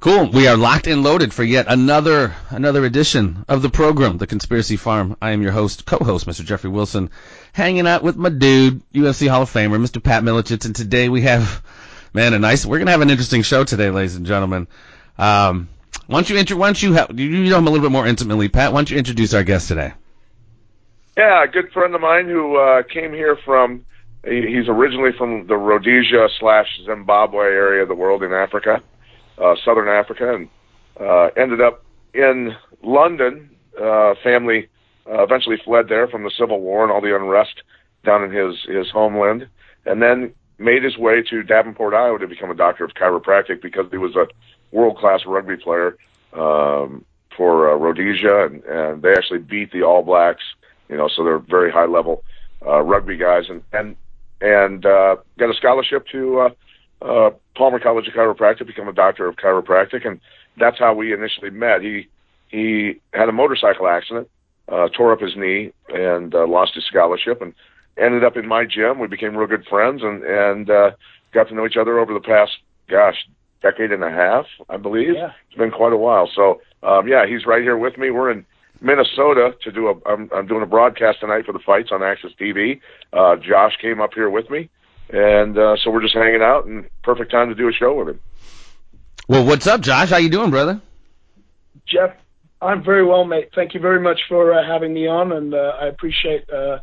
Cool. We are locked and loaded for yet another another edition of the program, The Conspiracy Farm. I am your host, co-host, Mr. Jeffrey Wilson, hanging out with my dude, UFC Hall of Famer, Mr. Pat Miletich, and today we have, man, a nice. We're gonna have an interesting show today, ladies and gentlemen. Um, don't you? Why don't you help? You know him a little bit more intimately, Pat. Why don't you introduce our guest today? Yeah, a good friend of mine who uh, came here from. He's originally from the Rhodesia slash Zimbabwe area of the world in Africa uh, Southern Africa, and uh, ended up in London. Uh, family uh, eventually fled there from the Civil War and all the unrest down in his his homeland, and then made his way to Davenport, Iowa, to become a doctor of chiropractic because he was a world class rugby player um, for uh, Rhodesia, and, and they actually beat the All Blacks. You know, so they're very high level uh, rugby guys, and and and uh, got a scholarship to uh, uh, Palmer College of Chiropractic, become a doctor of chiropractic, and that's how we initially met. He he had a motorcycle accident, uh, tore up his knee, and uh, lost his scholarship, and ended up in my gym. We became real good friends, and and uh, got to know each other over the past, gosh, decade and a half, I believe. Yeah. It's been quite a while. So um, yeah, he's right here with me. We're in Minnesota to do a. I'm, I'm doing a broadcast tonight for the fights on AXS TV. Uh, Josh came up here with me and uh, so we're just hanging out, and perfect time to do a show with him. Well, what's up, Josh? How you doing, brother? Jeff, I'm very well, mate. Thank you very much for uh, having me on, and uh, I appreciate uh,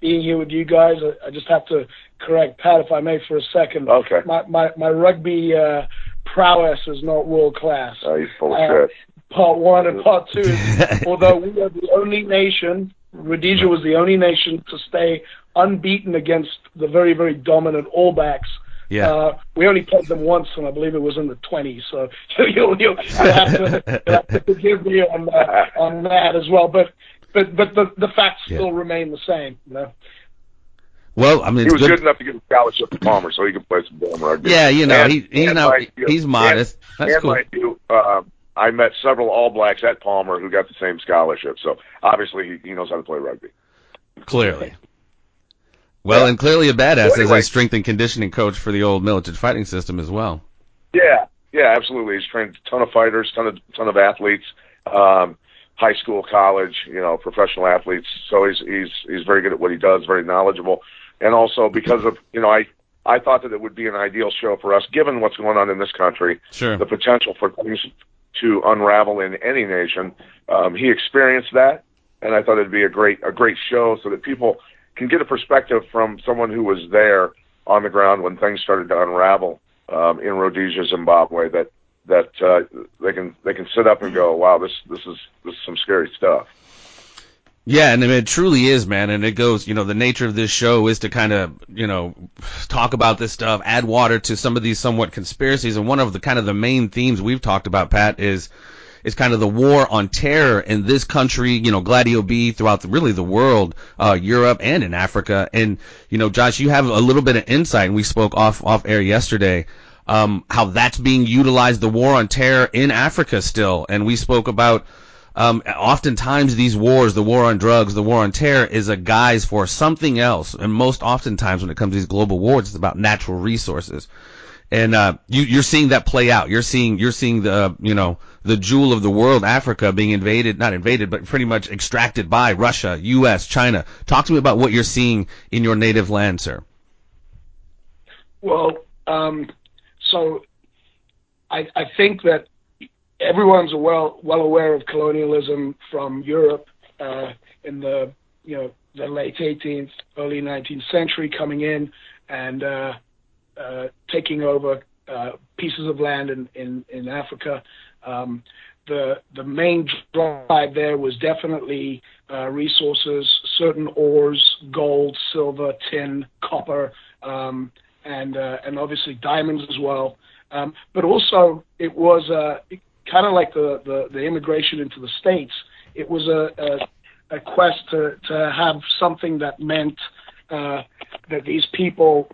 being here with you guys. I, I just have to correct Pat, if I may, for a second. Okay. My my, my rugby uh, prowess is not world class. Oh, he's full of Uh, shit. Part one and part two. is, although we are the only nation, Rhodesia was the only nation to stay unbeaten against the very very dominant All Blacks. Yeah. Uh, we only played them once, and I believe it was in the 20s. So you'll, you'll, you'll, have, to, you'll have to forgive me on uh, on that as well. But but but the the facts Yeah. still remain the same. You know? well, I mean, He was good. good enough to get a scholarship to Palmer, so he could play some damn rugby. Yeah, you know, And- he, he, you and know, like he's modest. And, That's and cool. like you, uh, I met several All Blacks at Palmer who got the same scholarship. So obviously he, he knows how to play rugby. Clearly. Well, Yeah. and clearly a badass Well, as a strength and conditioning coach for the old Miletich fighting system as well. Yeah, yeah, absolutely. He's trained a ton of fighters, ton of ton of athletes, um, high school, college, you know, professional athletes. So he's he's he's very good at what he does, very knowledgeable, and also because of you know I I thought that it would be an ideal show for us, given what's going on in this country, Sure. the potential for things to unravel in any nation. Um, he experienced that, and I thought it'd be a great a great show so that people can get a perspective from someone who was there on the ground when things started to unravel um, in Rhodesia, Zimbabwe. That that uh, they can they can sit up and go, wow, this this is this is some scary stuff. Yeah, and I mean, it truly is, man. And it goes, you know, the nature of this show is to kind of, you know, talk about this stuff, add water to some of these somewhat conspiracies. And one of the kind of the main themes we've talked about, Pat, is is kind of the war on terror in this country, you know, Gladio B throughout the, really the world, uh, Europe and in Africa. And, you know, Josh, you have a little bit of insight, and we spoke off, off air yesterday, um, how that's being utilized, the war on terror in Africa still. And we spoke about, um, oftentimes these wars, the war on drugs, the war on terror is a guise for something else. And most oftentimes when it comes to these global wars, it's about natural resources. And, uh, you, you're seeing that play out. You're seeing, you're seeing the, you know, the jewel of the world, Africa, being invaded, not invaded, but pretty much extracted by Russia, U.S., China. Talk to me about what you're seeing in your native land, sir. Well, um, so I, I think that everyone's well well aware of colonialism from Europe uh, in the you know the late 18th, early 19th century, coming in and uh, uh, taking over uh, pieces of land in in, in Africa. Um, the the main drive there was definitely uh, resources, certain ores, gold, silver, tin, copper, um, and uh, and obviously diamonds as well. Um, but also it was uh, kind of like the, the, the immigration into the states. It was a, a, a quest to, to have something that meant uh, that these people,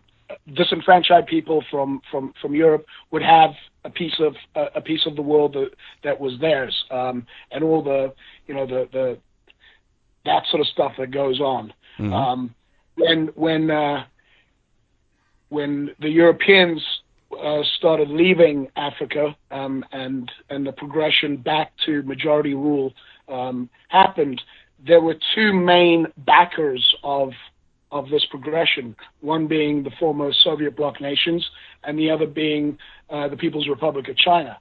disenfranchised people from, from, from Europe, would have a piece of a, a piece of the world that, that was theirs, um, and all the you know the, the that sort of stuff that goes on. Mm-hmm. Um, when when uh, when the Europeans uh, started leaving Africa um, and and the progression back to majority rule um, happened, there were two main backers of of this progression. One being the former Soviet bloc nations, and the other being uh, the People's Republic of China.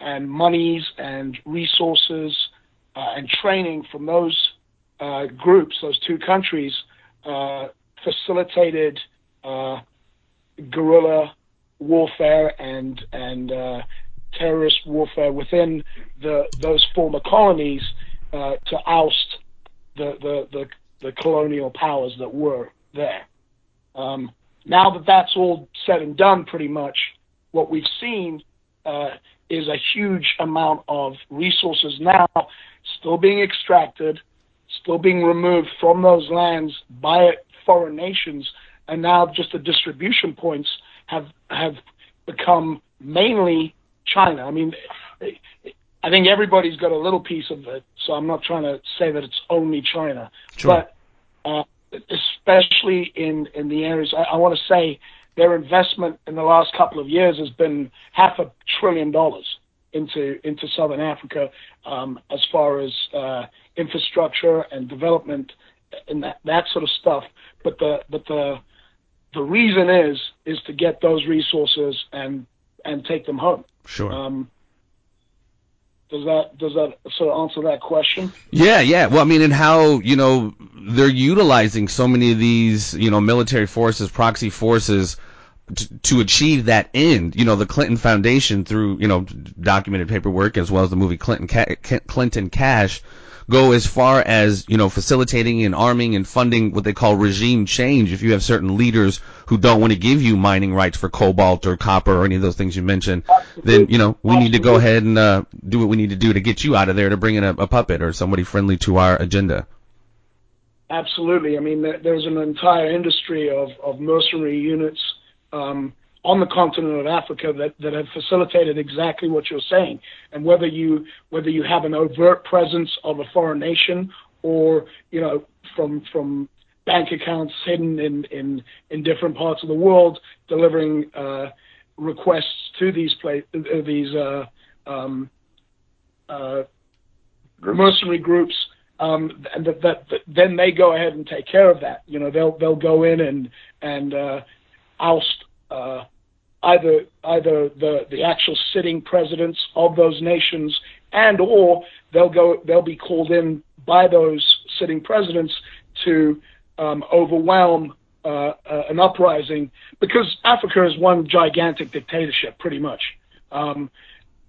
And monies and resources uh, and training from those uh, groups, those two countries, uh, facilitated guerrilla warfare and and uh, terrorist warfare within the those former colonies uh, to oust the, the, the the colonial powers that were there. Um, now that that's all said and done, pretty much what we've seen uh, is a huge amount of resources now still being extracted, still being removed from those lands by foreign nations, and now just the distribution points have have become mainly China. I mean, I think everybody's got a little piece of it, so I'm not trying to say that it's only China, sure. but uh, especially in in the areas I, I want to say their investment in the last couple of years has been half a trillion dollars into into Southern Africa um, as far as uh, infrastructure and development and that that sort of stuff. But the but the the reason is is to get those resources and and take them home. Sure. Um, does that does that sort of answer that question? Yeah, yeah. Well, I mean, and how you know they're utilizing so many of these you know military forces, proxy forces. To, to achieve that end, you know, the Clinton Foundation through, you know, documented paperwork as well as the movie Clinton, Clinton Cash, go as far as, you know, facilitating and arming and funding what they call regime change. If you have certain leaders who don't want to give you mining rights for cobalt or copper or any of those things you mentioned, then, you know, we need to go ahead and uh, do what we need to do to get you out of there to bring in a, a puppet or somebody friendly to our agenda. Absolutely. I mean, there's an entire industry of, of mercenary units um, on the continent of Africa that, that have facilitated exactly what you're saying. And whether you whether you have an overt presence of a foreign nation or you know from from bank accounts hidden in in, in different parts of the world delivering uh, requests to these play, uh, these uh, um, uh, mercenary groups. Um, and that, that, that, then they go ahead and take care of that. You know, they'll they'll go in and and uh, oust uh, either either the the actual sitting presidents of those nations and or they'll go they'll be called in by those sitting presidents to um, overwhelm uh, uh, an uprising because Africa is one gigantic dictatorship pretty much. Um,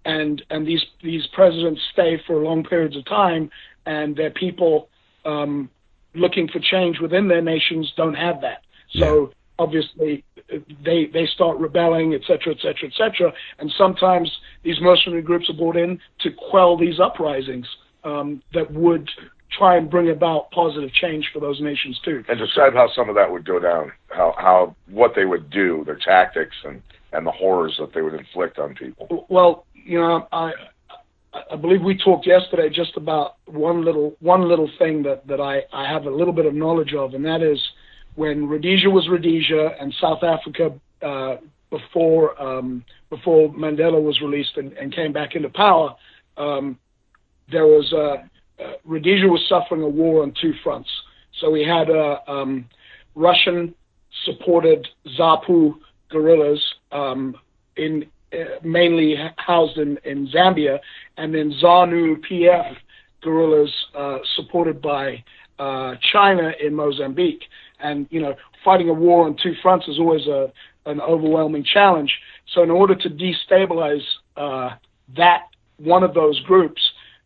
and and these these presidents stay for long periods of time and their people um, looking for change within their nations don't have that. So yeah obviously they they start rebelling, etc., etc., etc. And sometimes these mercenary groups are brought in to quell these uprisings um, that would try and bring about positive change for those nations too. And describe how some of that would go down, how how what they would do, their tactics, and and the horrors that they would inflict on people. Well, you know, I. I believe we talked yesterday just about one little one little thing that, that I, I have a little bit of knowledge of, and that is when Rhodesia was Rhodesia and South Africa uh, before um, before Mandela was released and, and came back into power, um, there was uh, uh, Rhodesia was suffering a war on two fronts. So we had uh, um, Russian supported ZAPU guerrillas um, in uh, mainly housed in, in Zambia, and then ZANU PF guerrillas uh, supported by China in Mozambique. And you know, fighting a war on two fronts is always a an overwhelming challenge. So in order to destabilize uh, that one of those groups,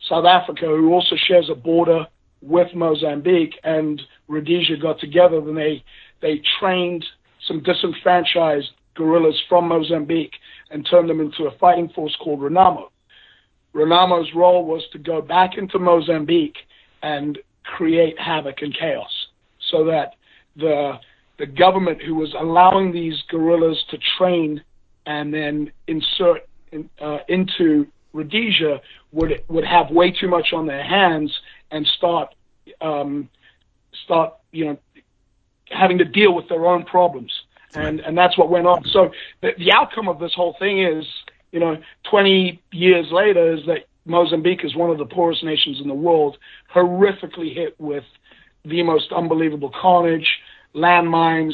South Africa, who also shares a border with Mozambique and Rhodesia, got together and they they trained some disenfranchised guerrillas from Mozambique and turned them into a fighting force called Renamo. Renamo's role was to go back into Mozambique and create havoc and chaos so that the the government who was allowing these guerrillas to train and then insert in, uh, into Rhodesia would would have way too much on their hands and start um, start you know having to deal with their own problems and and that's what went on. So the, the outcome of this whole thing is you know 20 years later is that Mozambique is one of the poorest nations in the world, horrifically hit with the most unbelievable carnage, landmines,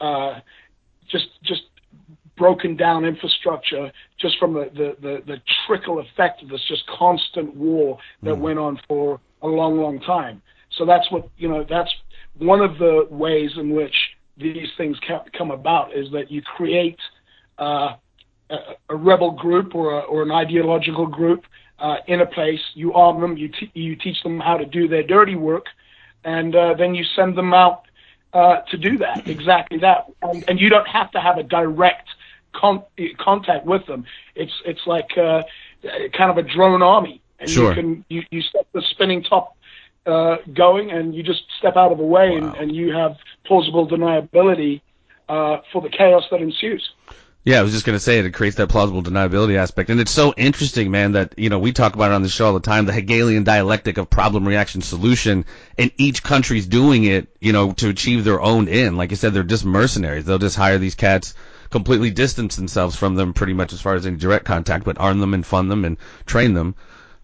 uh, just just broken down infrastructure just from the, the, the, the, trickle effect of this just constant war that mm. went on for a long, long time. So that's what, you know, that's one of the ways in which these things come about is that you create uh, a, a, rebel group or, a, or an ideological group uh, in a place, you arm them, you, t- you teach them how to do their dirty work, and uh, then you send them out uh, to do that, exactly that. And, and, you don't have to have a direct con- contact with them. It's it's like uh, kind of a drone army, and sure. you can you, you set the spinning top uh, going, and you just step out of the way, wow. and, and you have plausible deniability uh, for the chaos that ensues. Yeah, I was just going to say it, creates that plausible deniability aspect. And it's so interesting, man, that, you know, we talk about it on the show all the time, the Hegelian dialectic of problem, reaction, solution, and each country's doing it, you know, to achieve their own end. Like I said, they're just mercenaries. They'll just hire these cats, completely distance themselves from them pretty much as far as any direct contact, but arm them and fund them and train them.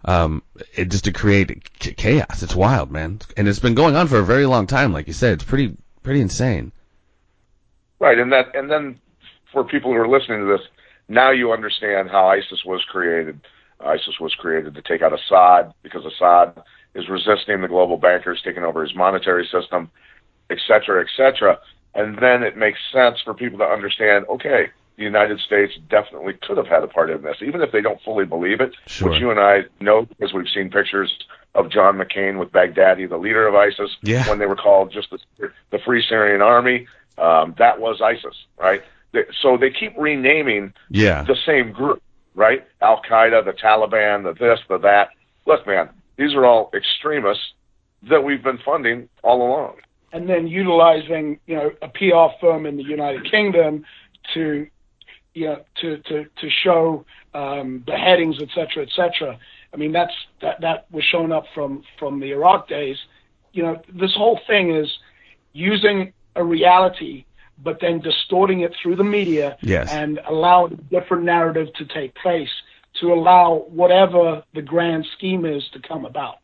Um, it just to create chaos. It's wild, man. And it's been going on for a very long time, like you said. It's pretty, pretty insane. Right. And that, and then for people who are listening to this, now you understand how ISIS was created. ISIS was created to take out Assad because Assad is resisting the global bankers taking over his monetary system, et cetera, et cetera. And then it makes sense for people to understand, okay, the United States definitely could have had a part in this, even if they don't fully believe it, sure. which you and I know because we've seen pictures of John McCain with Baghdadi, the leader of ISIS, yeah. when they were called just the, the Free Syrian Army. Um, that was ISIS, right? So they keep renaming yeah. the same group, right? Al Qaeda, the Taliban, the this, the that. Look, man, these are all extremists that we've been funding all along. And then utilizing, you know, a PR firm in the United Kingdom to, you know, to to to show um, beheadings, et cetera, et cetera. I mean, that's that that was shown up from from the Iraq days. You know, this whole thing is using a reality but then distorting it through the media yes. and allowing a different narrative to take place to allow whatever the grand scheme is to come about.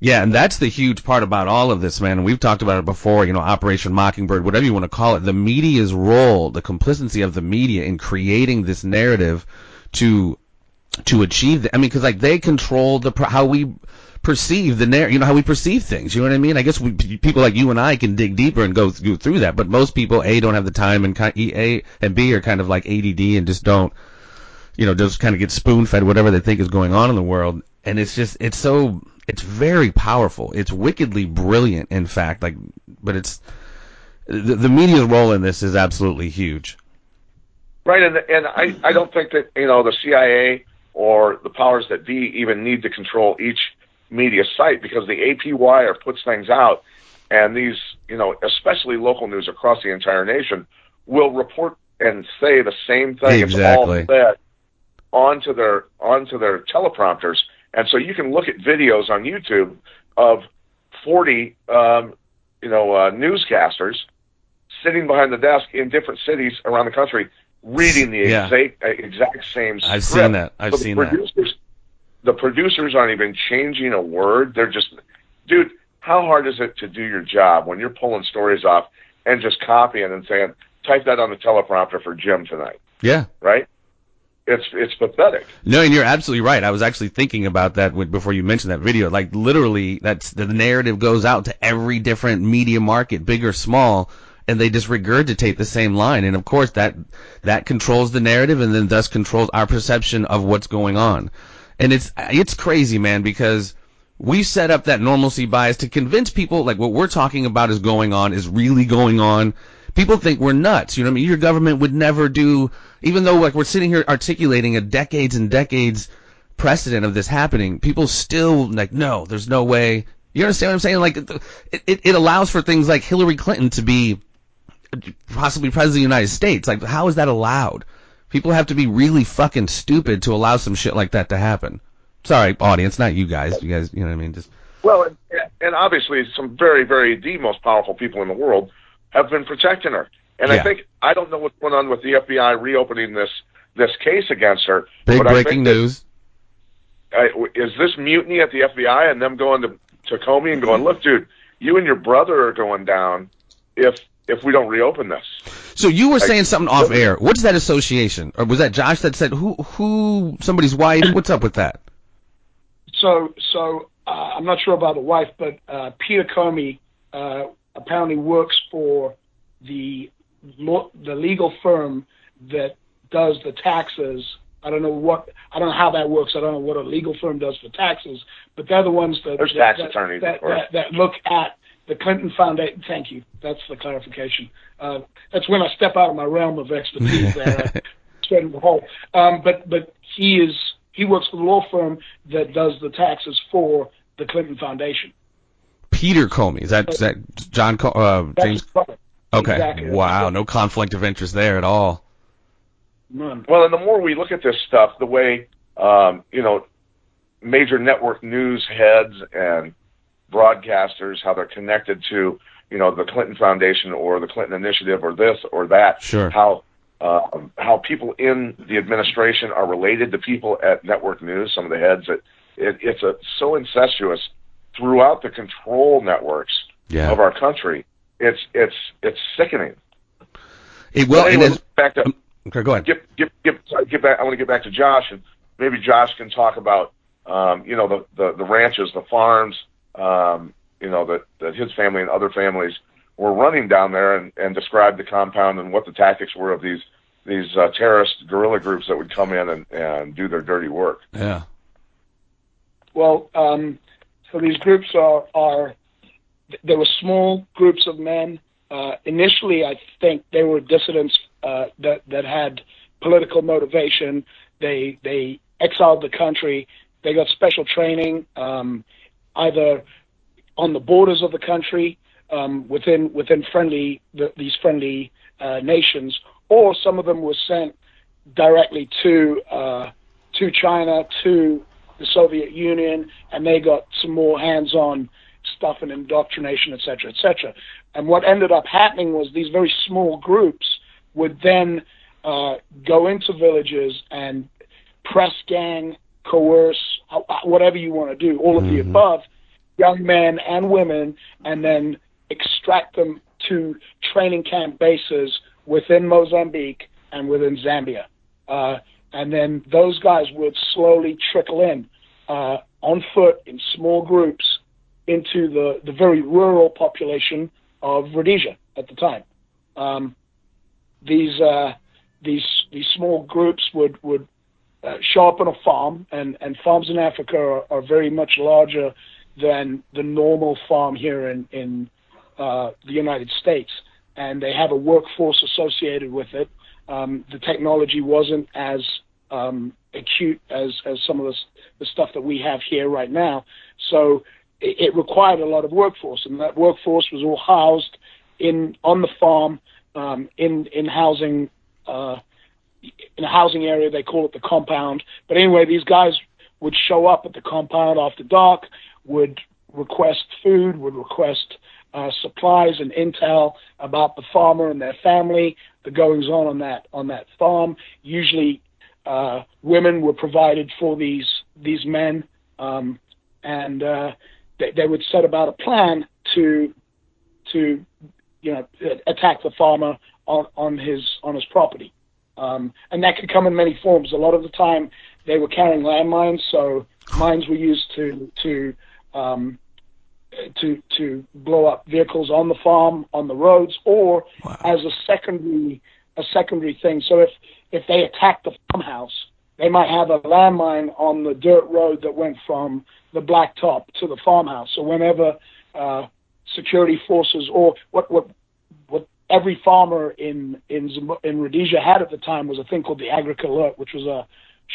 Yeah, and that's the huge part about all of this, man. And we've talked about it before, you know, Operation Mockingbird, whatever you want to call it. The media's role, the complicity of the media in creating this narrative to to achieve. that. I mean, because like they control the how we perceive the narrative, you know, how we perceive things. You know what I mean? I guess we, people like you and I can dig deeper and go, go through that, but most people, A, don't have the time and A, and B, are kind of like ADD and just don't, you know, just kind of get spoon fed whatever they think is going on in the world. And it's just, it's so, it's very powerful. It's wickedly brilliant, in fact, like, but it's, the, the media's role in this is absolutely huge. Right, and and I I don't think that you know the CIA or the powers that be even need to control each media site because the AP Wire puts things out, and these, you know, especially local news across the entire nation, will report and say the same thing. Exactly. It's all said onto their onto their teleprompters, and so you can look at videos on YouTube of 40, um, you know, uh, newscasters sitting behind the desk in different cities around the country reading the yeah. exact exact same script. I've seen that. I've so seen that the producers aren't even changing a word. They're just, dude, how hard is it to do your job when you're pulling stories off and just copying and saying, type that on the teleprompter for Jim tonight? Yeah. Right? It's it's pathetic. No, and you're absolutely right. I was actually thinking about that before you mentioned that video. Like literally, that's the narrative goes out to every different media market, big or small, and they just regurgitate the same line. And of course, that that controls the narrative, and then thus controls our perception of what's going on. And it's it's crazy, man, because we set up that normalcy bias to convince people like what we're talking about is going on is really going on. People think we're nuts. You know what I mean? Your government would never do, even though like we're sitting here articulating a decades and decades precedent of this happening, people still like, no, there's no way. You understand what I'm saying? Like, it, it, it allows for things like Hillary Clinton to be possibly president of the United States. Like, how is that allowed? People have to be really fucking stupid to allow some shit like that to happen. Sorry, audience, not you guys. You guys, you know what I mean? Just well, and, and obviously, some very, very the most powerful people in the world have been protecting her. And Yeah. I think I don't know what's going on with the FBI reopening this this case against her. big but I breaking news. I, is this mutiny at the FBI and them going to to Comey and going, look, dude, you and your brother are going down if if we don't reopen this. So you were Like- saying something off air. What's that association? Or was that Josh that said who who somebody's wife? What's up with that? So, so uh, I'm not sure about the wife, but uh, Peter Comey uh, apparently works for the law, the legal firm that does the taxes. I don't know what I don't know how that works. I don't know what a legal firm does for taxes, but they're the ones that that, tax that, attorneys, that, that, that look at the Clinton Foundation. Thank you. That's the clarification. Uh, that's when I step out of my realm of expertise there. straight in the hole. Um, but but he is he works for the law firm that does the taxes for the Clinton Foundation. Peter Comey. Is that is that John Co- uh, That's James? Okay. exactly. Wow. No conflict of interest there at all. None. Well, and the more we look at this stuff, the way um, you know major network news heads and broadcasters how they're connected to you know the Clinton Foundation or the Clinton Initiative or this or that. Sure. How uh, how people in the administration are related to people at network news. Some of the heads. It, it, it's a, so incestuous throughout the control networks Yeah. of our country. It's it's it's sickening. It, and anyway, as, back to okay, go ahead. get get get get back. I want to get back to Josh, and maybe Josh can talk about um, you know the, the the ranches, the farms, um, you know that that his family and other families were running down there, and and describe the compound and what the tactics were of these these uh, terrorist guerrilla groups that would come in and and do their dirty work. Yeah. Well, um, so these groups are are there were small groups of men. Uh, initially, I think they were dissidents uh, that that had political motivation. They they exiled the country. They got special training, um, either on the borders of the country, um, within within friendly the, these friendly uh, nations, or some of them were sent directly to uh, to China, to the Soviet Union, and they got some more hands-on stuff and indoctrination, et cetera, et cetera. And what ended up happening was these very small groups would then uh, go into villages and press gang, coerce, whatever you want to do, all of the Mhm. above, young men and women, and then extract them to training camp bases within Mozambique and within Zambia. Uh, and then those guys would slowly trickle in uh, on foot in small groups into the, the very rural population of Rhodesia at the time. Um, these uh, these these small groups would would uh, show up on a farm, and, and farms in Africa are, are very much larger than the normal farm here in in uh, the United States, and they have a workforce associated with it. Um, the technology wasn't as um, acute as as some of the, the stuff that we have here right now, so it, it required a lot of workforce, and that workforce was all housed in on the farm um, in in housing. Uh, in a housing area, they call it the compound. But anyway, these guys would show up at the compound after dark, would request food, would request uh, supplies and intel about the farmer and their family, the goings on on that on that farm. Usually, uh, women were provided for these these men, um, and uh, they, they would set about a plan to to you know attack the farmer on, on his on his property. Um, and that could come in many forms. A lot of the time, they were carrying landmines, so mines were used to to um, to to blow up vehicles on the farm, on the roads, or Wow. as a secondary a secondary thing. So if if they attacked the farmhouse, they might have a landmine on the dirt road that went from the blacktop to the farmhouse. So whenever uh, security forces or what what what every farmer in in in Rhodesia had at the time was a thing called the Agric Alert, which was a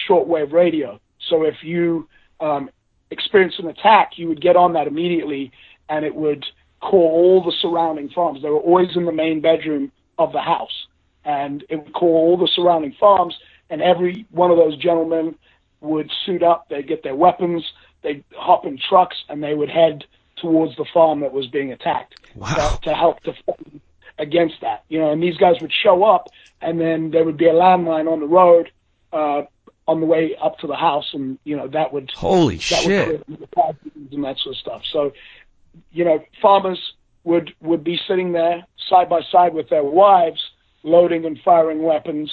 shortwave radio. So if you um, experienced an attack, you would get on that immediately, and it would call all the surrounding farms. They were always in the main bedroom of the house, and it would call all the surrounding farms, and every one of those gentlemen would suit up. They'd get their weapons. They'd hop in trucks, and they would head towards the farm that was being attacked Wow. to, to help defend against that. You know, and these guys would show up, and then there would be a landmine on the road uh, on the way up to the house, and you know that would Holy that shit. would and that sort of stuff. So, you know, farmers would would be sitting there side by side with their wives, loading and firing weapons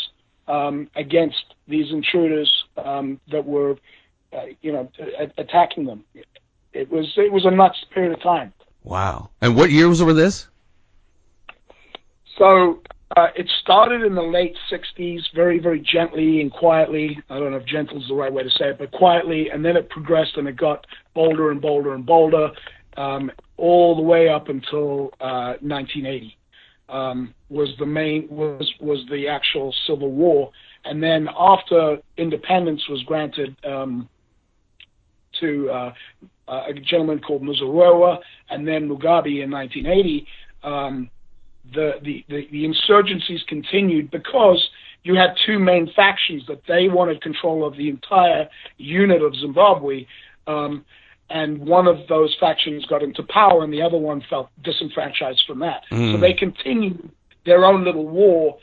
um, against these intruders um, that were, uh, you know, a- attacking them. It was it was a nuts period of time. Wow. And what years were this? So uh, it started in the late 60s, very, very gently and quietly. I don't know if gentle is the right way to say it, but quietly. And then it progressed and it got bolder and bolder and bolder um, all the way up until uh, 1980 um, was the main was was the actual civil war. And then after independence was granted um, to uh, a gentleman called Muzorewa and then Mugabe in 1980. Um, the, the, the, the insurgencies continued because you had two main factions that they wanted control of the entire unit of Zimbabwe. Um, and one of those factions got into power and the other one felt disenfranchised from that. So Mm. they continued their own little war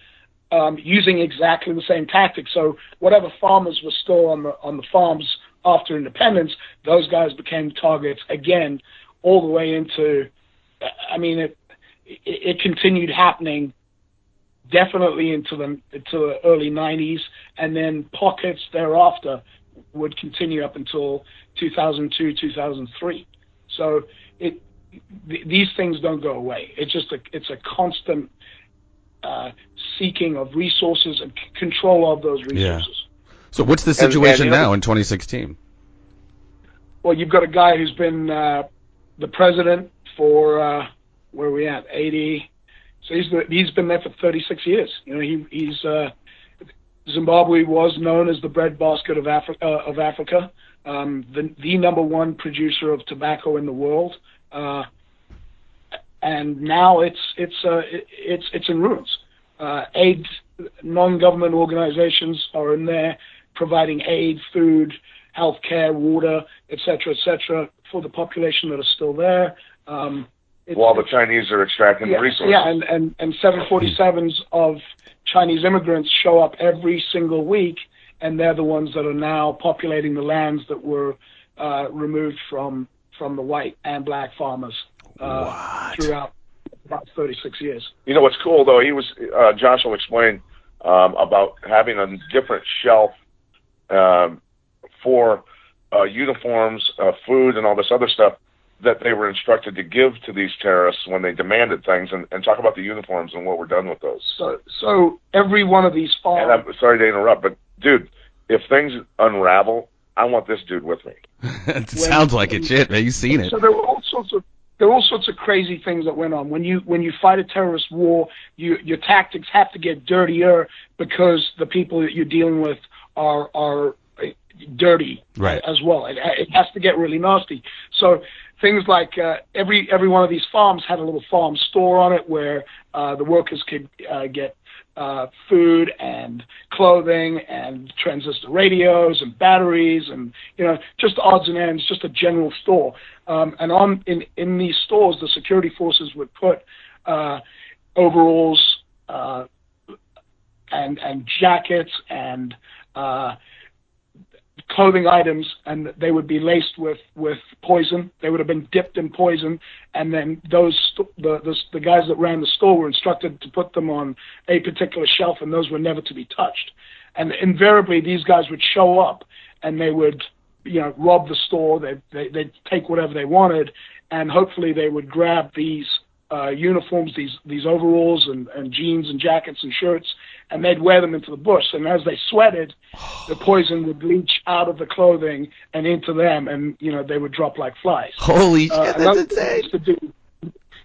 um, using exactly the same tactics. So whatever farmers were still on the on the farms after independence, those guys became targets again, all the way into. I mean, it it, it continued happening definitely into the into the early 90s, and then pockets thereafter would continue up until 2002, 2003. So it th- these things don't go away. It's just a it's a constant uh, seeking of resources and c- control of those resources. Yeah. resources. So what's the And- and situation the now in 2016? Well, you've got a guy who's been uh, the president for uh, where are we at 80. So he's he's been there for 36 years. You know, he he's uh, Zimbabwe was known as the breadbasket of Africa. Uh, of Africa, um, the the number one producer of tobacco in the world, uh, and now it's it's uh, it, it's it's in ruins. Uh, aid non-government organizations are in there providing aid, food, healthcare, water, et cetera, et cetera, for the population that are still there. Um, While the Chinese are extracting yeah, the resources. Yeah, and, and, and 747s of Chinese immigrants show up every single week, and they're the ones that are now populating the lands that were uh, removed from from the white and black farmers uh, throughout about 36 years. You know what's cool though? He was uh, Josh will explain um, about having a different shelf um, for uh, uniforms, uh, food, and all this other stuff that they were instructed to give to these terrorists when they demanded things, and, and talk about the uniforms and what we're done with those. So so every one of these And. I'm sorry to interrupt, but dude, if things unravel, I want this dude with me. it sounds like it, shit, man. You've seen it. So there were all sorts of there were all sorts of crazy things that went on. When you when you fight a terrorist war, you your tactics have to get dirtier because the people that you're dealing with are are uh, dirty Right. as well. It, it has to get really nasty. So things like uh, every every one of these farms had a little farm store on it where uh, the workers could uh, get uh, food and clothing and transistor radios and batteries and you know just odds and ends, just a general store. Um, and on in in these stores, the security forces would put uh, overalls uh, and and jackets and uh, clothing items, and they would be laced with with poison. They would have been dipped in poison, and then those the, the the guys that ran the store were instructed to put them on a particular shelf, and those were never to be touched. And invariably, these guys would show up, and they would you know rob the store. They they they'd take whatever they wanted, and hopefully they would grab these uh, uniforms, these these overalls and, and jeans and jackets and shirts, and they'd wear them into the bush. And as they sweated, the poison would leach out of the clothing and into them, and you know they would drop like flies. Holy shit, Uh, that's thing they insane. used to do,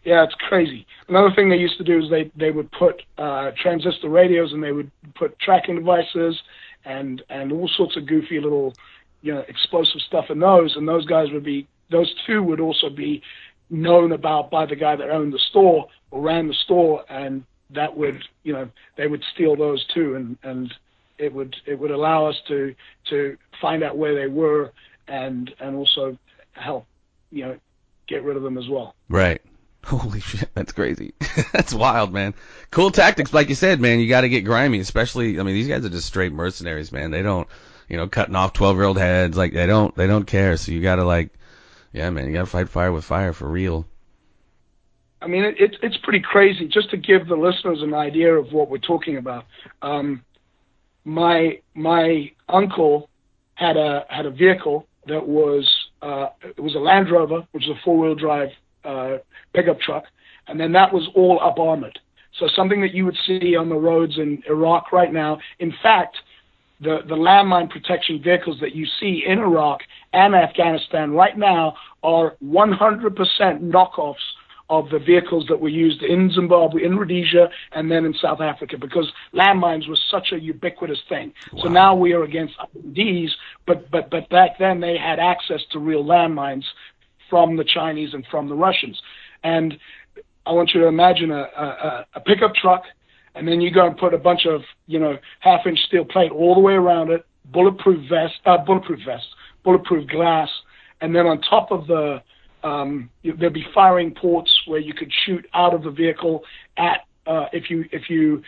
yeah, it's crazy. Another thing they used to do is they they would put uh, transistor radios and they would put tracking devices and and all sorts of goofy little you know explosive stuff in those, and those guys would be those two would also be known about by the guy that owned the store or ran the store, and that would you know they would steal those too, and and it would it would allow us to to find out where they were and and also help you know get rid of them as well. Right. Holy shit, that's crazy. that's wild, man. Cool tactics, like you said, man. You got to get grimy, especially. I mean, these guys are just straight mercenaries, man. They don't, you know, cutting off twelve year old heads. Like they don't, they don't care. So you got to like, yeah, man. You got to fight fire with fire for real. I mean, it, it, it's pretty crazy. Just to give the listeners an idea of what we're talking about. Um, my my uncle had a had a vehicle that was uh, it was a Land Rover, which is a four wheel drive uh, pickup truck, and then that was all up armored. So something that you would see on the roads in Iraq right now. In fact, the the landmine protection vehicles that you see in Iraq and Afghanistan right now are 100% knockoffs of the vehicles that were used in Zimbabwe, in Rhodesia, and then in South Africa, because landmines were such a ubiquitous thing. Wow. So now we are against these, but but but back then they had access to real landmines from the Chinese and from the Russians. And I want you to imagine a, a, a pickup truck, and then you go and put a bunch of you know half inch steel plate all the way around it, bulletproof vest, uh, bulletproof vest, bulletproof glass, and then on top of the um, there'd be firing ports where you could shoot out of the vehicle at uh, if you if you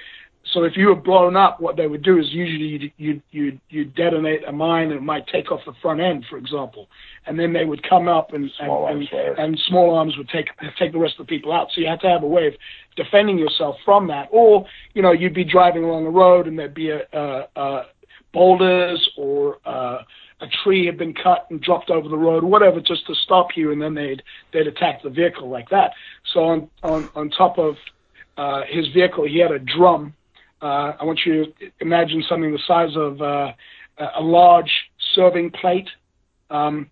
so if you were blown up, what they would do is usually you you you detonate a mine and it might take off the front end, for example, and then they would come up and small and, and, and, small arms would take take the rest of the people out. So you had to have a way of defending yourself from that, or you know you'd be driving along the road and there'd be a, a, a boulders or uh, a tree had been cut and dropped over the road, whatever, just to stop you, and then they'd they'd attack the vehicle like that. So on on on top of uh, his vehicle, he had a drum. Uh, I want you to imagine something the size of uh, a large serving plate um,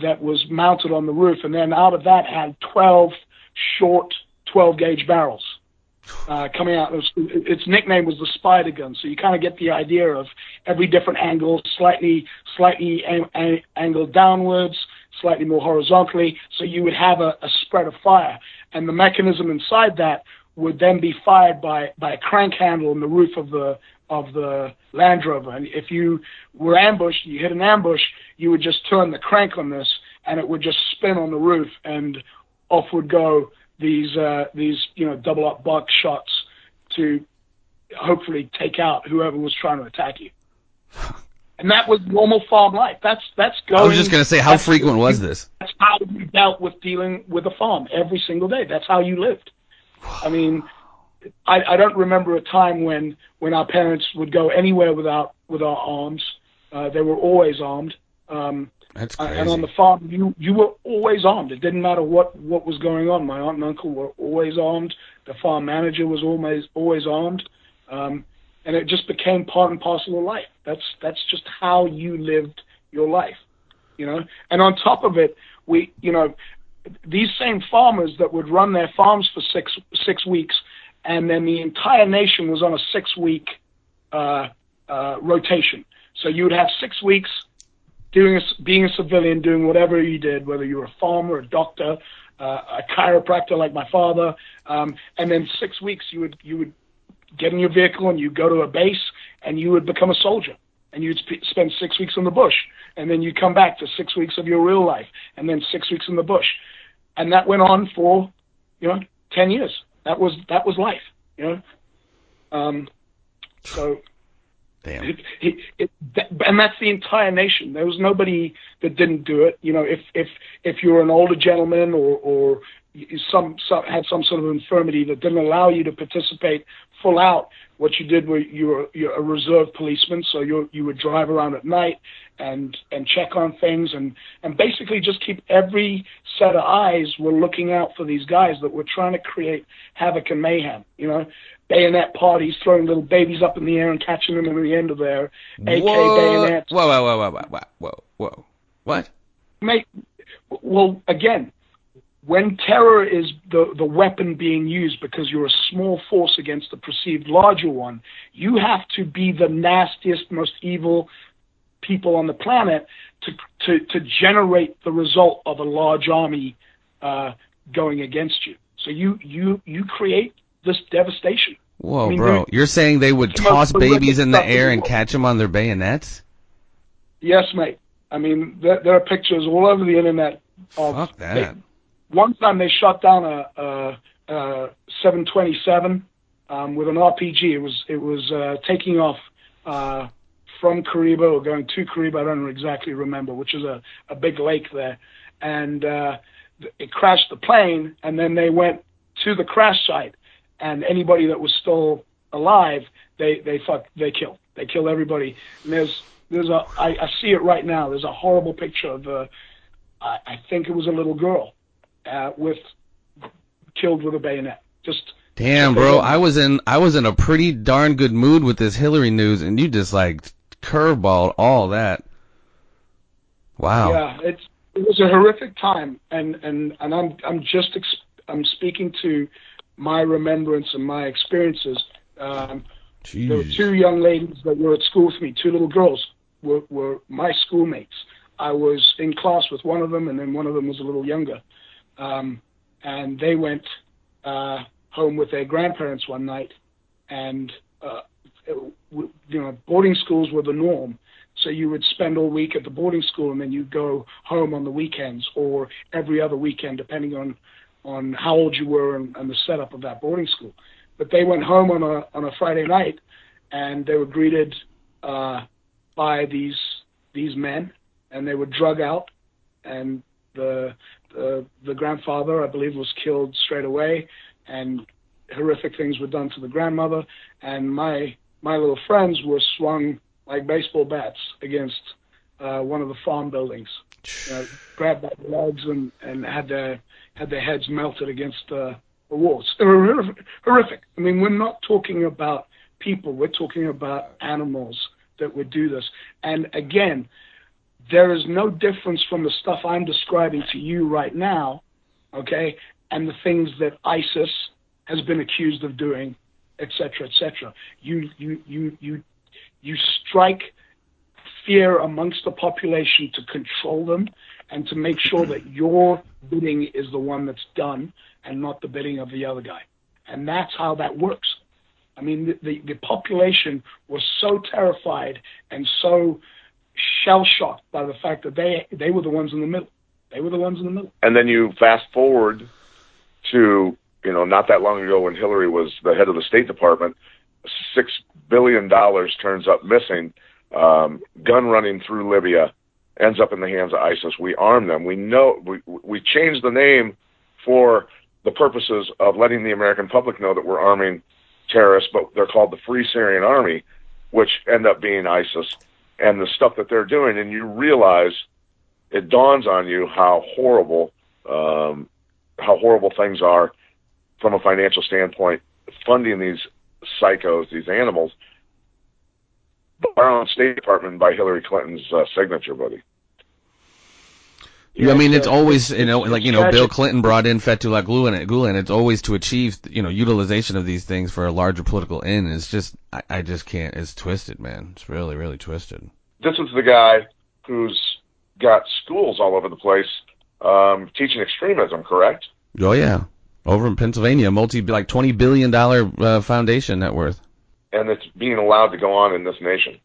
that was mounted on the roof, and then out of that had 12 short 12 gauge barrels uh, coming out. It was, its nickname was the Spider Gun, so you kind of get the idea of every different angle, slightly slightly angled downwards, slightly more horizontally. So you would have a, a spread of fire, and the mechanism inside that would then be fired by by a crank handle in the roof of the of the Land Rover. And if you were ambushed, you hit an ambush, you would just turn the crank on this, and it would just spin on the roof, and off would go these uh, these you know double up buck shots to hopefully take out whoever was trying to attack you. And that was normal farm life. That's that's going. I was just going to say, how frequent was this? That's how you dealt with dealing with a farm every single day. That's how you lived. I mean, I, I don't remember a time when when our parents would go anywhere without with our arms. Uh, they were always armed. Um, that's crazy. And on the farm, you you were always armed. It didn't matter what what was going on. My aunt and uncle were always armed. The farm manager was always always armed, um, and it just became part and parcel of life. That's that's just how you lived your life, you know. And on top of it, we you know these same farmers that would run their farms for six six weeks, and then the entire nation was on a six week uh, uh, rotation. So you would have six weeks doing a, being a civilian, doing whatever you did, whether you were a farmer, a doctor, uh, a chiropractor like my father, um, and then six weeks you would you would get in your vehicle and you go to a base and you would become a soldier and you'd sp- spend six weeks in the bush and then you'd come back to six weeks of your real life and then six weeks in the bush, and that went on for you know ten years. That was that was life, you know. Um, so Damn. It, it, that, and that's the entire nation. There was nobody that didn't do it. You know, if if if you were an older gentleman or or some, some had some sort of infirmity that didn't allow you to participate full out, what you did was you were you're a reserve policeman, so you you would drive around at night and and check on things and and basically just keep every set of eyes were looking out for these guys that were trying to create havoc and mayhem. You know, bayonet parties, throwing little babies up in the air and catching them in the end of their AK whoa. bayonets. Whoa, whoa, whoa, whoa, whoa, whoa, whoa. What? Mate, well, again, when terror is the, the weapon being used because you're a small force against a perceived larger one, you have to be the nastiest, most evil people on the planet to to to generate the result of a large army uh, going against you. So you you you create this devastation. Whoa, I mean, bro! You're saying they would toss babies in the air and catch them on their bayonets? Yes, mate. I mean, there, there are pictures all over the internet. Of, Fuck that. They, one time they shot down a, a, a 727 um, with an RPG. It was it was uh, taking off uh, from Kariba or going to Kariba. I don't exactly remember, which is a, a big lake there, and uh, it crashed the plane. And then they went to the crash site, and anybody that was still alive, they they fuck they kill. They kill everybody. And there's there's a I, I see it right now. There's a horrible picture of a, I, I think it was a little girl, uh, with killed with a bayonet. Just damn, bro. I was in I was in a pretty darn good mood with this Hillary news, and you just like curveballed all that. Wow. Yeah, it's it was a horrific time, and and and I'm I'm just ex- I'm speaking to my remembrance and my experiences. Um, there were two young ladies that were at school with me, two little girls were, were my schoolmates. I was in class with one of them, and then one of them was a little younger. Um, and they went uh, home with their grandparents one night, and uh, it, you know, boarding schools were the norm. So you would spend all week at the boarding school, and then you'd go home on the weekends or every other weekend, depending on on how old you were and, and the setup of that boarding school. But they went home on a on a Friday night, and they were greeted uh, by these these men, and they were drug out, and the the the grandfather, I believe, was killed straight away, and horrific things were done to the grandmother, and my my little friends were swung like baseball bats against uh, one of the farm buildings, know, grabbed by the legs and and had their had their heads melted against uh, the walls. They were horrific. I mean, we're not talking about people. We're talking about animals that would do this. And again, there is no difference from the stuff I'm describing to you right now, okay, and the things that ISIS has been accused of doing, etc., etc. You you you you you strike fear amongst the population to control them and to make sure that your bidding is the one that's done and not the bidding of the other guy. And that's how that works. I mean, the, the, the population was so terrified and so shell shocked by the fact that they they were the ones in the middle. They were the ones in the middle. And then you fast forward to you know not that long ago when Hillary was the head of the State Department, six billion dollars turns up missing, um, gun running through Libya, ends up in the hands of ISIS. We arm them. We know we we change the name for the purposes of letting the American public know that we're arming terrorists, but they're called the Free Syrian Army, which end up being ISIS, and the stuff that they're doing, and you realize it dawns on you how horrible um, how horrible things are from a financial standpoint, funding these psychos, these animals, by our own State Department by Hillary Clinton's uh, signature, buddy. Yeah, I mean, it's always, you know, like, you know, Bill Clinton brought in Fethullah Gulen. It's always to achieve, you know, utilization of these things for a larger political end. It's just, I, I just can't. It's twisted, man. It's really, really twisted. This is the guy who's got schools all over the place um, teaching extremism, correct? Oh, yeah. Over in Pennsylvania, multi, like $20 billion uh, foundation net worth. And it's being allowed to go on in this nation.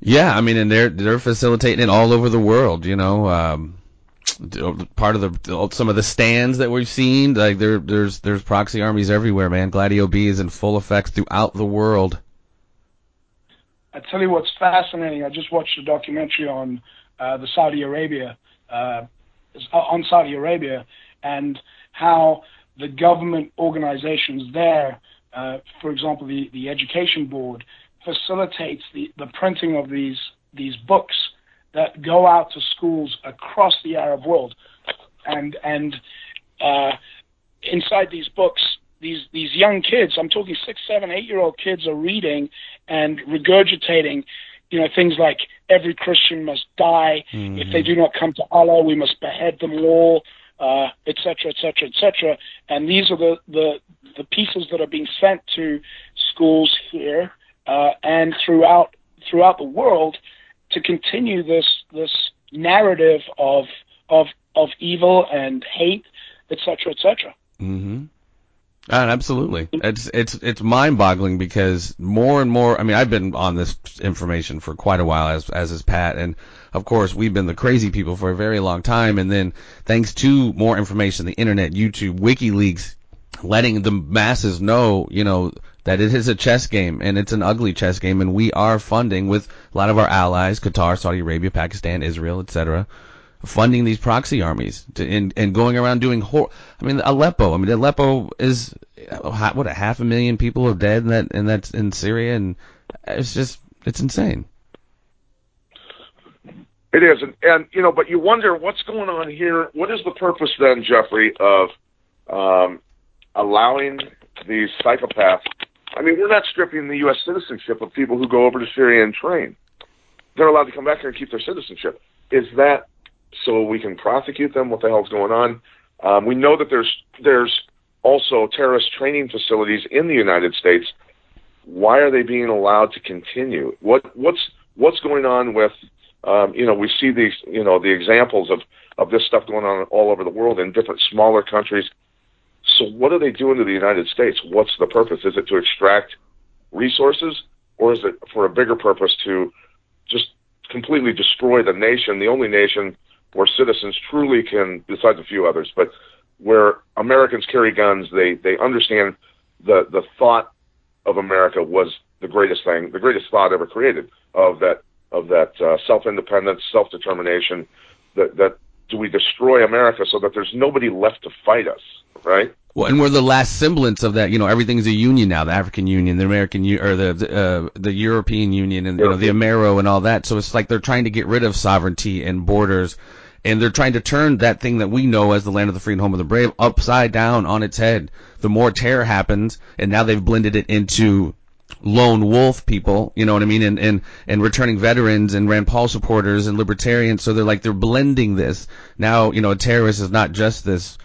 Yeah, I mean, and they're they're facilitating it all over the world. You know, um, part of the some of the stands that we've seen, like there there's there's proxy armies everywhere, man. Gladio B is in full effect throughout the world. I tell you what's fascinating. I just watched a documentary on uh, the Saudi Arabia uh, on Saudi Arabia and how the government organizations there, for example, the the education board, facilitates the, the printing of these these books that go out to schools across the Arab world, and and uh, inside these books, these these young kids, I'm talking six, seven, eight year old kids, are reading and regurgitating, you know, things like every Christian must die. Mm-hmm. If they do not come to Allah, we must behead them all, etc., etc., etc. And these are the, the the pieces that are being sent to schools here uh, and throughout throughout the world. to continue this this narrative of of of evil and hate, etc., etc. Mm-hmm. Uh, absolutely. It's it's it's mind-boggling because more and more. I mean, I've been on this information for quite a while, as as is Pat, and of course, we've been the crazy people for a very long time. And then, thanks to more information, the internet, YouTube, WikiLeaks, letting the masses know, you know, that it is a chess game and it's an ugly chess game, and we are funding with a lot of our allies, Qatar, Saudi Arabia, Pakistan, Israel, etc funding these proxy armies to, and, and going around doing hor- I mean Aleppo. I mean Aleppo is what a half a million people are dead in that and that's in Syria and it's just it's insane. It is, and, and you know, but you wonder what's going on here. What is the purpose then, Jeffrey, of um, allowing these psychopaths? I mean, we're not stripping the U.S. citizenship of people who go over to Syria and train. They're allowed to come back here and keep their citizenship. Is that so we can prosecute them. What the hell's going on? Um, we know that there's there's also terrorist training facilities in the United States. Why are they being allowed to continue? What what's what's going on with um, you know we see these you know the examples of of this stuff going on all over the world in different smaller countries. So what are they doing to the United States? What's the purpose? Is it to extract resources, or is it for a bigger purpose to just completely destroy the nation, the only nation where citizens truly can, besides a few others, but where Americans carry guns, they they understand the the thought of America was the greatest thing, the greatest thought ever created of that of that uh, self independence, self determination. That that do we destroy America so that there's nobody left to fight us, right? Well, and we're the last semblance of that. You know, everything's a union now. The African Union, the American, or the uh, the European Union, and you know the Amero and all that. So it's like they're trying to get rid of sovereignty and borders and they're trying to turn that thing that we know as the land of the free and home of the brave upside down on its head. The more terror happens, and now they've blended it into lone wolf people, you know what I mean, and and and returning veterans and Rand Paul supporters and libertarians. So they're like they're blending this now. You know, a terrorist is not just this,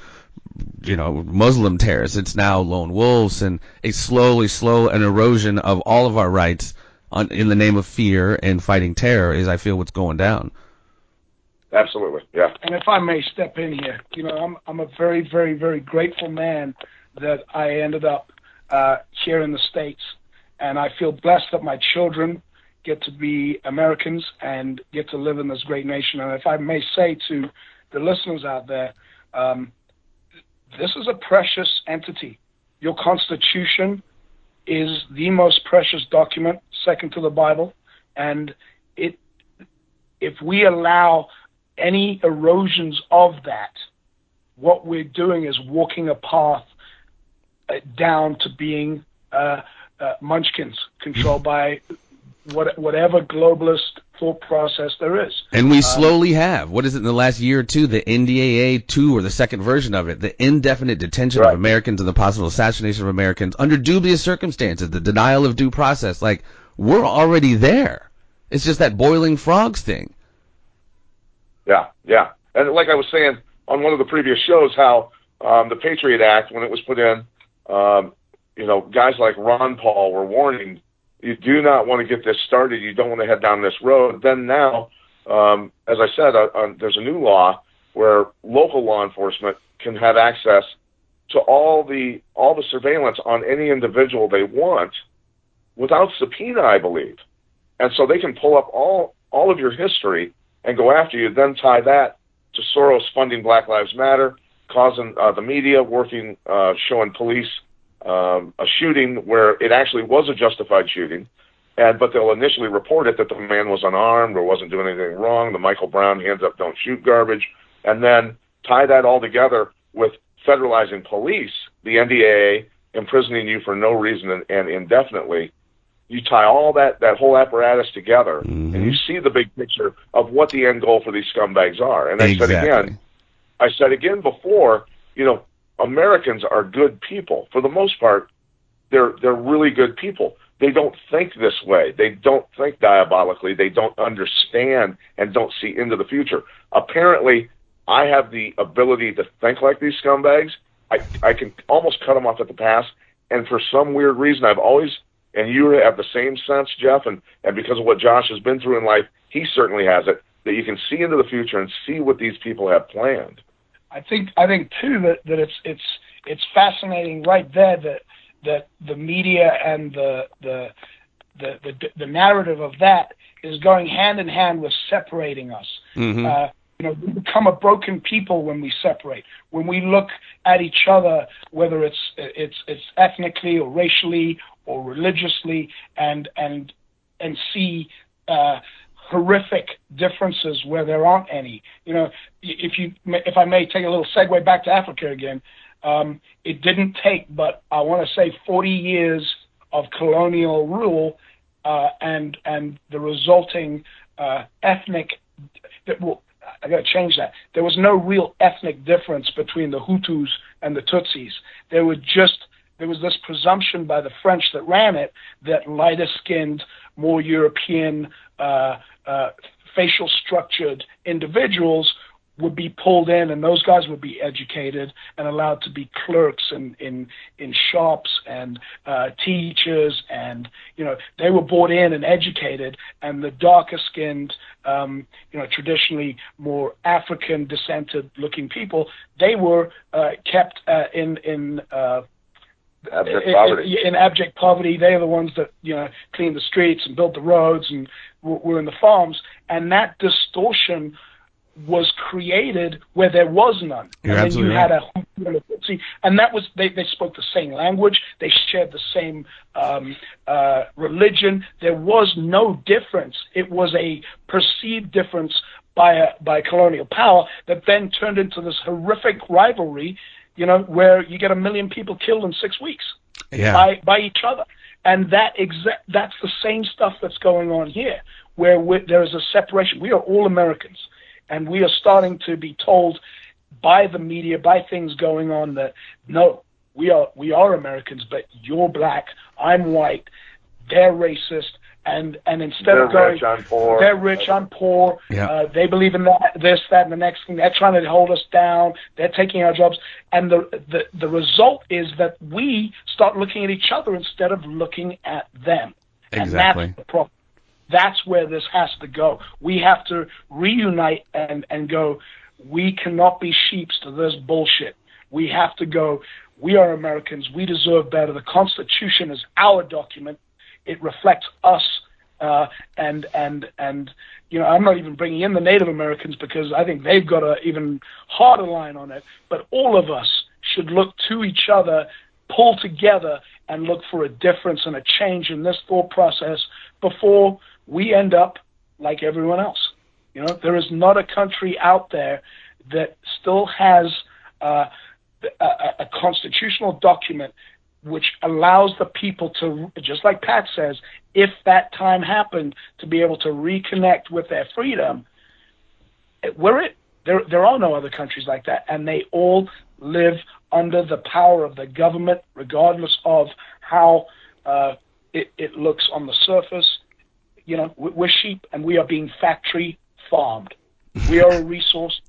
you know, Muslim terrorist. It's now lone wolves and a slowly slow an erosion of all of our rights on, in the name of fear and fighting terror. Is I feel what's going down. Absolutely, yeah. And if I may step in here, you know, I'm I'm a very, very, very grateful man that I ended up uh, here in the states, and I feel blessed that my children get to be Americans and get to live in this great nation. And if I may say to the listeners out there, um, this is a precious entity. Your Constitution is the most precious document, second to the Bible, and it if we allow any erosions of that, what we're doing is walking a path uh, down to being uh, uh, munchkins controlled by what, whatever globalist thought process there is. And we um, slowly have. What is it in the last year or two? The NDAA 2 or the second version of it, the indefinite detention right. of Americans and the possible assassination of Americans under dubious circumstances, the denial of due process. Like, we're already there. It's just that boiling frogs thing. Yeah, yeah. And like I was saying on one of the previous shows, how um, the Patriot Act, when it was put in, um, you know, guys like Ron Paul were warning you do not want to get this started. You don't want to head down this road. Then now, um, as I said, uh, uh, there's a new law where local law enforcement can have access to all the all the surveillance on any individual they want without subpoena, I believe. And so they can pull up all all of your history and go after you, then tie that to Soros funding Black Lives Matter, causing uh, the media working, uh, showing police um, a shooting where it actually was a justified shooting, and but they'll initially report it that the man was unarmed or wasn't doing anything wrong. The Michael Brown hands up, don't shoot garbage, and then tie that all together with federalizing police, the NDAA imprisoning you for no reason and, and indefinitely, you tie all that that whole apparatus together, mm-hmm. and you see the big picture of what the end goal for these scumbags are. And I exactly. said again, I said again before, you know, Americans are good people for the most part. They're they're really good people. They don't think this way. They don't think diabolically. They don't understand and don't see into the future. Apparently, I have the ability to think like these scumbags. I I can almost cut them off at the pass. And for some weird reason, I've always and you have the same sense, Jeff, and and because of what Josh has been through in life, he certainly has it. That you can see into the future and see what these people have planned. I think I think too that, that it's it's it's fascinating right there that that the media and the the the the, the narrative of that is going hand in hand with separating us. Mm-hmm. Uh, you know, we become a broken people when we separate. When we look at each other, whether it's it's it's ethnically or racially or religiously, and and and see uh, horrific differences where there aren't any. You know, if you if I may take a little segue back to Africa again, um, it didn't take but I want to say 40 years of colonial rule uh, and and the resulting uh, ethnic. Well, I got to change that. There was no real ethnic difference between the Hutus and the Tutsis. There were just there was this presumption by the French that ran it that lighter skinned, more European, uh, uh, facial structured individuals would be pulled in and those guys would be educated and allowed to be clerks in in in shops and uh teachers and you know they were brought in and educated and the darker skinned um you know traditionally more african descended looking people they were uh kept uh, in in uh abject poverty. In, in, abject poverty, they're the ones that you know clean the streets and built the roads and were in the farms, and that distortion was created where there was none. You're and then you right. had a see, and that was they, they spoke the same language, they shared the same um, uh, religion. There was no difference. It was a perceived difference by a by colonial power that then turned into this horrific rivalry. You know, where you get a million people killed in six weeks Yeah. by by each other, and that exact that's the same stuff that's going on here, where there is a separation. We are all Americans and we are starting to be told by the media, by things going on that no, we are we are Americans, but you're black, I'm white, they're racist, and and instead They're of going, rich, I'm poor. they're rich, I'm poor. Yeah. Uh, they believe in that, this, that, and the next thing. They're trying to hold us down. They're taking our jobs, and the the the result is that we start looking at each other instead of looking at them. Exactly. And that's the problem that's where this has to go. We have to reunite and, and go, we cannot be sheeps to this bullshit. We have to go, we are Americans. We deserve better. The Constitution is our document. It reflects us. Uh, and, and, and, you know, I'm not even bringing in the Native Americans because I think they've got an even harder line on it. But all of us should look to each other, pull together, and look for a difference and a change in this thought process before we end up like everyone else. You know, there is not a country out there that still has uh, a, a constitutional document which allows the people to, just like Pat says, if that time happened, to be able to reconnect with their freedom. We're it. There, there are no other countries like that, and they all live under the power of the government, regardless of how uh, it, it looks on the surface you know, we're sheep and we are being factory farmed. We are a resource,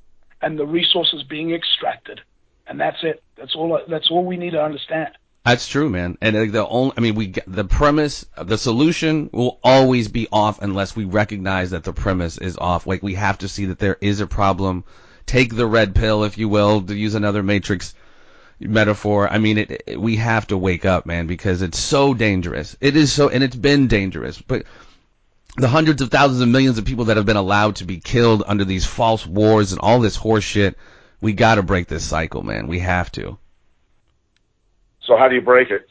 and the resource is being extracted, and that's it. That's all. That's all we need to understand. That's true, man. And the only, I mean, we the premise, the solution will always be off unless we recognize that the premise is off. Like we have to see that there is a problem. Take the red pill, if you will, to use another Matrix metaphor. I mean, it, it, we have to wake up, man, because it's so dangerous. It is so, and it's been dangerous. But the hundreds of thousands of millions of people that have been allowed to be killed under these false wars and all this horse shit, we got to break this cycle, man. We have to. So how do you break it?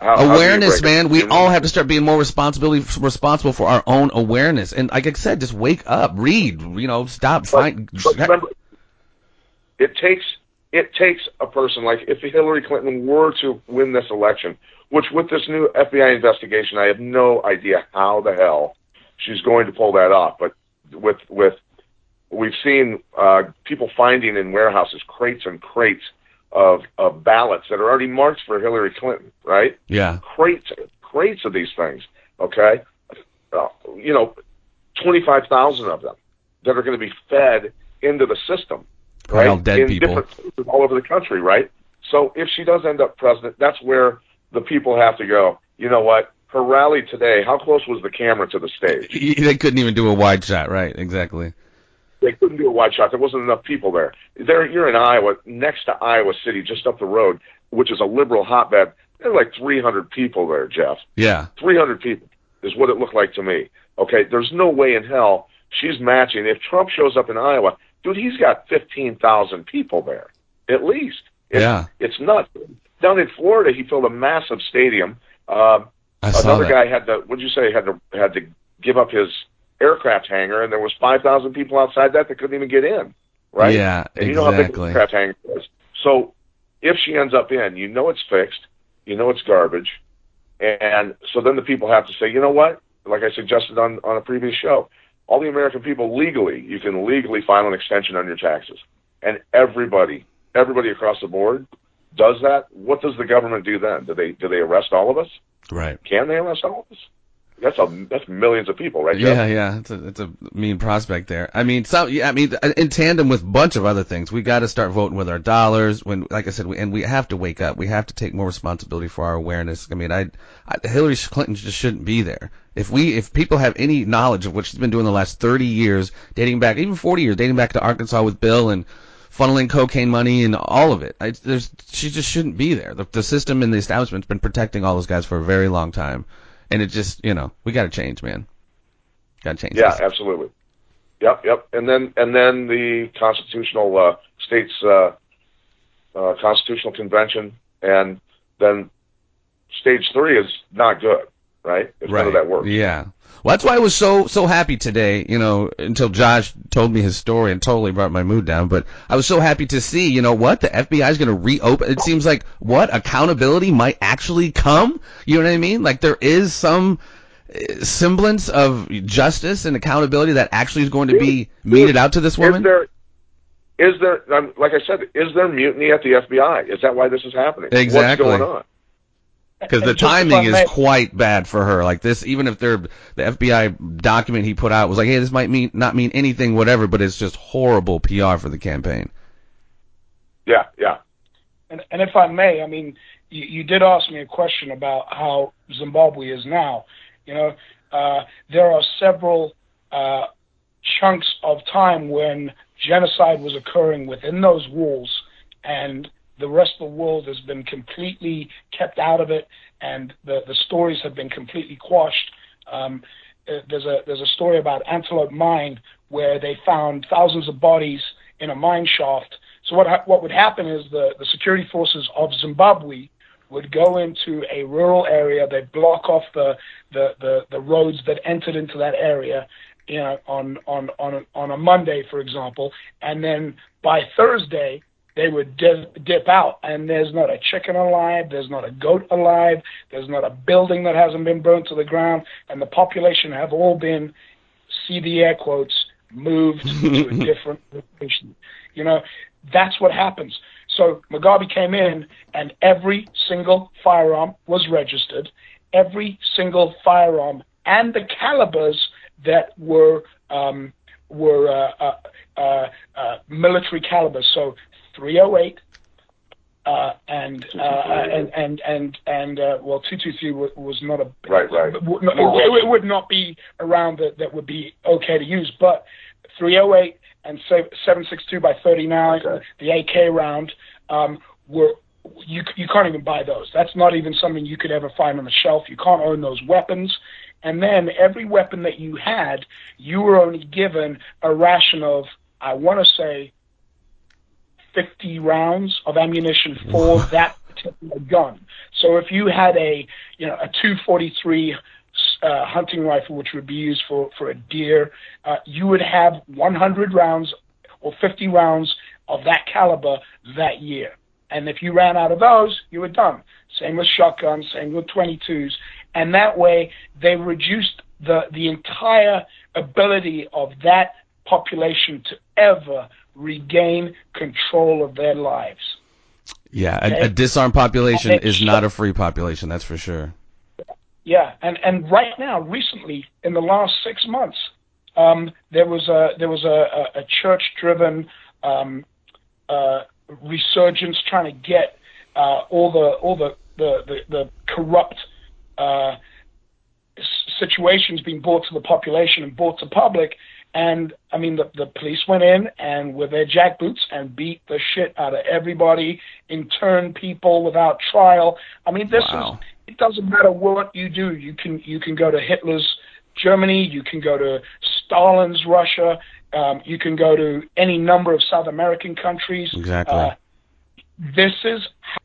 How, how awareness, it? man. We You know? all have to start being more responsibility responsible for our own awareness. And like I said, just wake up, read. You know, stop. But- Find. but remember, it takes it takes a person like if Hillary Clinton were to win this election, which with this new FBI investigation, I have no idea how the hell she's going to pull that off. But with with we've seen uh, people finding in warehouses crates and crates of of ballots that are already marked for Hillary Clinton, right? Yeah. crates crates of these things. Okay, uh, you know, twenty five thousand of them that are going to be fed into the system, right? all dead in people. different places all over the country, right? So if she does end up president, that's where the people have to go. You know what? her rally today, how close was the camera to the stage? They couldn't even do a wide shot, right? Exactly. They couldn't do a wide shot. There wasn't enough people there. There, you're in Iowa, next to Iowa City, just up the road, which is a liberal hotbed. There were like 300 people there, Jeff. Yeah. 300 people is what it looked like to me. Okay, there's no way in hell she's matching. If Trump shows up in Iowa, dude, he's got 15,000 people there, at least. It's, Yeah. It's nuts. Down in Florida, he filled a massive stadium. Uh, I saw another guy had to, what'd you say, had to, had to give up his aircraft hangar, and there was 5,000 people outside that that couldn't even get in, right? Yeah, And you know how big the exactly. aircraft hangar is. So if she ends up in, you know it's fixed, you know it's garbage, and so then the people have to say, you know what? Like I suggested on on a previous show, all the American people legally, you can legally file an extension on your taxes, and everybody, everybody across the board does that. What does the government do then? Do they do they arrest all of us? Right. Can they arrest all of us? That's a that's millions of people, right? Jeff? Yeah, yeah, it's a, it's a mean prospect there. I mean, some, yeah, I mean, in tandem with a bunch of other things, we got to start voting with our dollars. When, like I said, we, and we have to wake up. We have to take more responsibility for our awareness. I mean, I, I Hillary Clinton just shouldn't be there. If we, if people have any knowledge of what she's been doing the last 30 years, dating back, even 40 years, dating back to Arkansas with Bill and funneling cocaine money and all of it, I, there's, she just shouldn't be there. The, the system and the establishment's been protecting all those guys for a very long time. And it just, you know, we got to change, man. Got to change. Yeah, this. absolutely. Yep, yep. And then and then the constitutional uh, states uh, uh, constitutional convention, and then stage three is not good, right? If none of that works. Yeah. Well, that's why I was so so happy today. You know, until Josh told me his story and totally brought my mood down. But I was so happy to see. You know what? The FBI is going to reopen. It seems like what accountability might actually come. You know what I mean? Like there is some uh, semblance of justice and accountability that actually is going to be meted out to this woman. Is there is there um, like I said, is there mutiny at the FBI? Is that why this is happening? Exactly. What's going on? Because the And just if timing is quite bad for her. Like this, even if they're the FBI document he put out was like, hey, this might mean not mean anything, whatever, but it's just horrible PR for the campaign. Yeah, yeah. And, and if I may, I mean, you, you did ask me a question about how Zimbabwe is now. You know, uh, there are several uh, chunks of time when genocide was occurring within those walls, and the rest of the world has been completely kept out of it, and the, the stories have been completely quashed. Um, uh, there's a there's a story about Antelope Mine where they found thousands of bodies in a mine shaft. So what ha- what would happen is the, the security forces of Zimbabwe would go into a rural area. They block off the, the, the, the roads that entered into that area, you know, on on on on a Monday, for example, and then by Thursday they would dip, dip out, and there's not a chicken alive, there's not a goat alive, there's not a building that hasn't been burnt to the ground, and the population have all been, see the air quotes, moved to a different location. You know, that's what happens. So Mugabe came in, and every single firearm was registered. Every single firearm and the calibers that were um, were uh, uh, uh, uh, military calibers. So 308 uh, and, uh, and and and and uh, well, 223 was, not a Right, right. It, would not- it, it would not be around that that would be okay to use, but 308 and se- 762 by 39, Okay. the AK round, um, were you you can't even buy those. That's not even something you could ever find on the shelf. You can't own those weapons. And then every weapon that you had, you were only given a ration of, I want to say, 50 rounds of ammunition for that particular gun. So if you had a, you know, a 243 uh, hunting rifle, which would be used for, for a deer, uh, you would have 100 rounds or 50 rounds of that caliber that year. And if you ran out of those, you were done. Same with shotguns, same with 22s. And that way, they reduced the, the entire ability of that population to ever regain control of their lives. Yeah, a, a disarmed population is not a free population, that's for sure. Yeah, and and right now, recently, in the last six months, um, there was a there was a, a, a church-driven um, uh, resurgence trying to get uh, all the all the the the, the corrupt uh, situations being brought to the population and brought to public. And I mean, the, the police went in and with their jackboots and beat the shit out of everybody, interned people without trial. I mean, this wow. is, it doesn't matter what you do. You can, you can go to Hitler's Germany, you can go to Stalin's Russia, um, you can go to any number of South American countries. Exactly. Uh, this is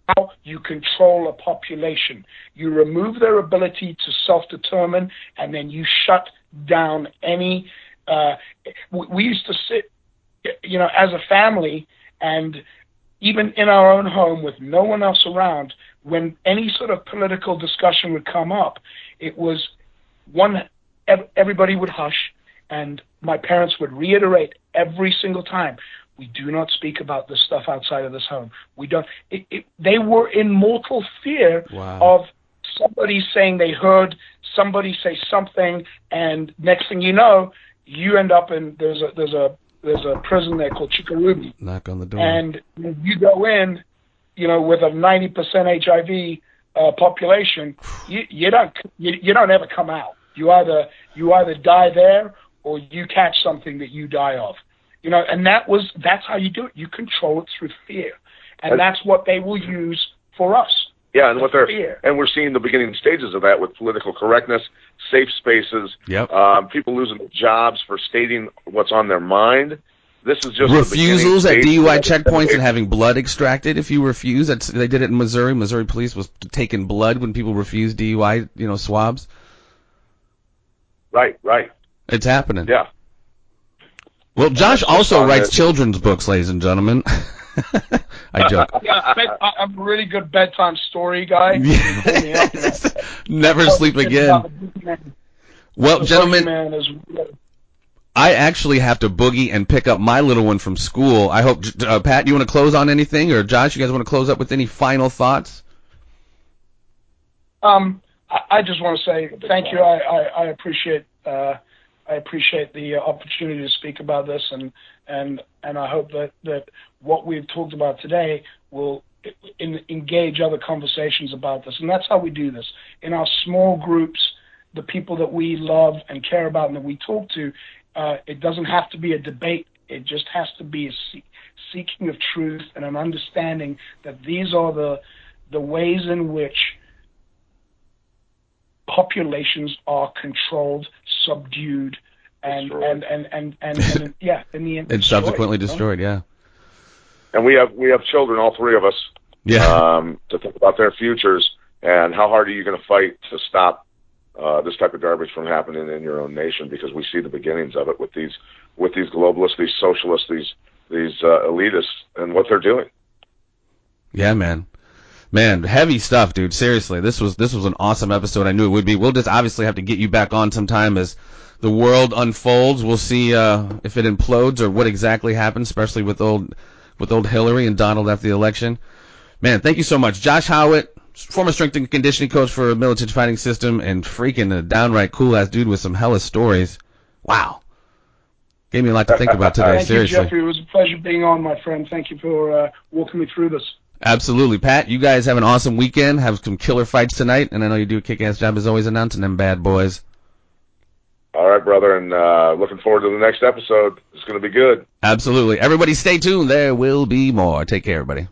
how you control a population. You remove their ability to self determine, and then you shut down any. Uh, we used to sit, you know, as a family, and even in our own home with no one else around, when any sort of political discussion would come up, it was one, everybody would hush, and my parents would reiterate every single time we do not speak about this stuff outside of this home. We don't. It, it, they were in mortal fear wow. of somebody saying they heard somebody say something, and next thing you know, you end up in there's a there's a there's a prison there called Chikurubi. Knock on the door. And you go in, you know, with a 90% HIV uh, population, you, you don't you, you don't ever come out. You either you either die there or you catch something that you die of. You know, and that was that's how you do it. You control it through fear, and that's what they will use for us. Yeah, and what they're fear. and we're seeing the beginning stages of that with political correctness, safe spaces, yep. um, people losing jobs for stating what's on their mind. This is just refusals at DUI checkpoints and having blood extracted if you refuse. That's, they did it in Missouri. Missouri police was taking blood when people refused DUI, you know, swabs. Right, right. It's happening. Yeah. Well, Josh also writes children's books, ladies and gentlemen. I joke. Yeah, I'm a really good bedtime story guy. Never sleep again. Well, gentlemen, I actually have to boogie and pick up my little one from school. I hope, uh, Pat, you want to close on anything, or Josh, you guys want to close up with any final thoughts? Um, I just want to say thank you. I, I, I appreciate uh, I appreciate the opportunity to speak about this, and and and I hope that that what we've talked about today will in, engage other conversations about this. And that's how we do this in our small groups. The people that we love and care about and that we talk to, uh, it doesn't have to be a debate. It just has to be a see- seeking of truth and an understanding that these are the the ways in which populations are controlled, subdued, and and, and, and, and, and, yeah, in the end, and subsequently destroyed. Yeah. And we have we have children, all three of us. Yeah. Um, to think about their futures and how hard are you going to fight to stop uh, this type of garbage from happening in your own nation? Because we see the beginnings of it with these with these globalists, these socialists, these these uh, elitists, and what they're doing. Yeah, man. Man, heavy stuff, dude. Seriously, this was this was an awesome episode. I knew it would be. We'll just obviously have to get you back on sometime as the world unfolds. We'll see uh, if it implodes or what exactly happens, especially with old with old Hillary and Donald after the election. Man, thank you so much, Josh Howitt, former strength and conditioning coach for a Miletich fighting system, and freaking a downright cool ass dude with some hella stories. Wow. Gave me a lot to think about today. Thank seriously. you, Jeffrey. It was a pleasure being on, my friend. Thank you for uh, walking me through this. Absolutely, Pat. You guys have an awesome weekend. Have some killer fights tonight, and I know you do a kick-ass job as always announcing them bad boys. All right, brother, and uh, looking forward to the next episode. It's going to be good. Absolutely. Everybody, stay tuned. There will be more. Take care, everybody.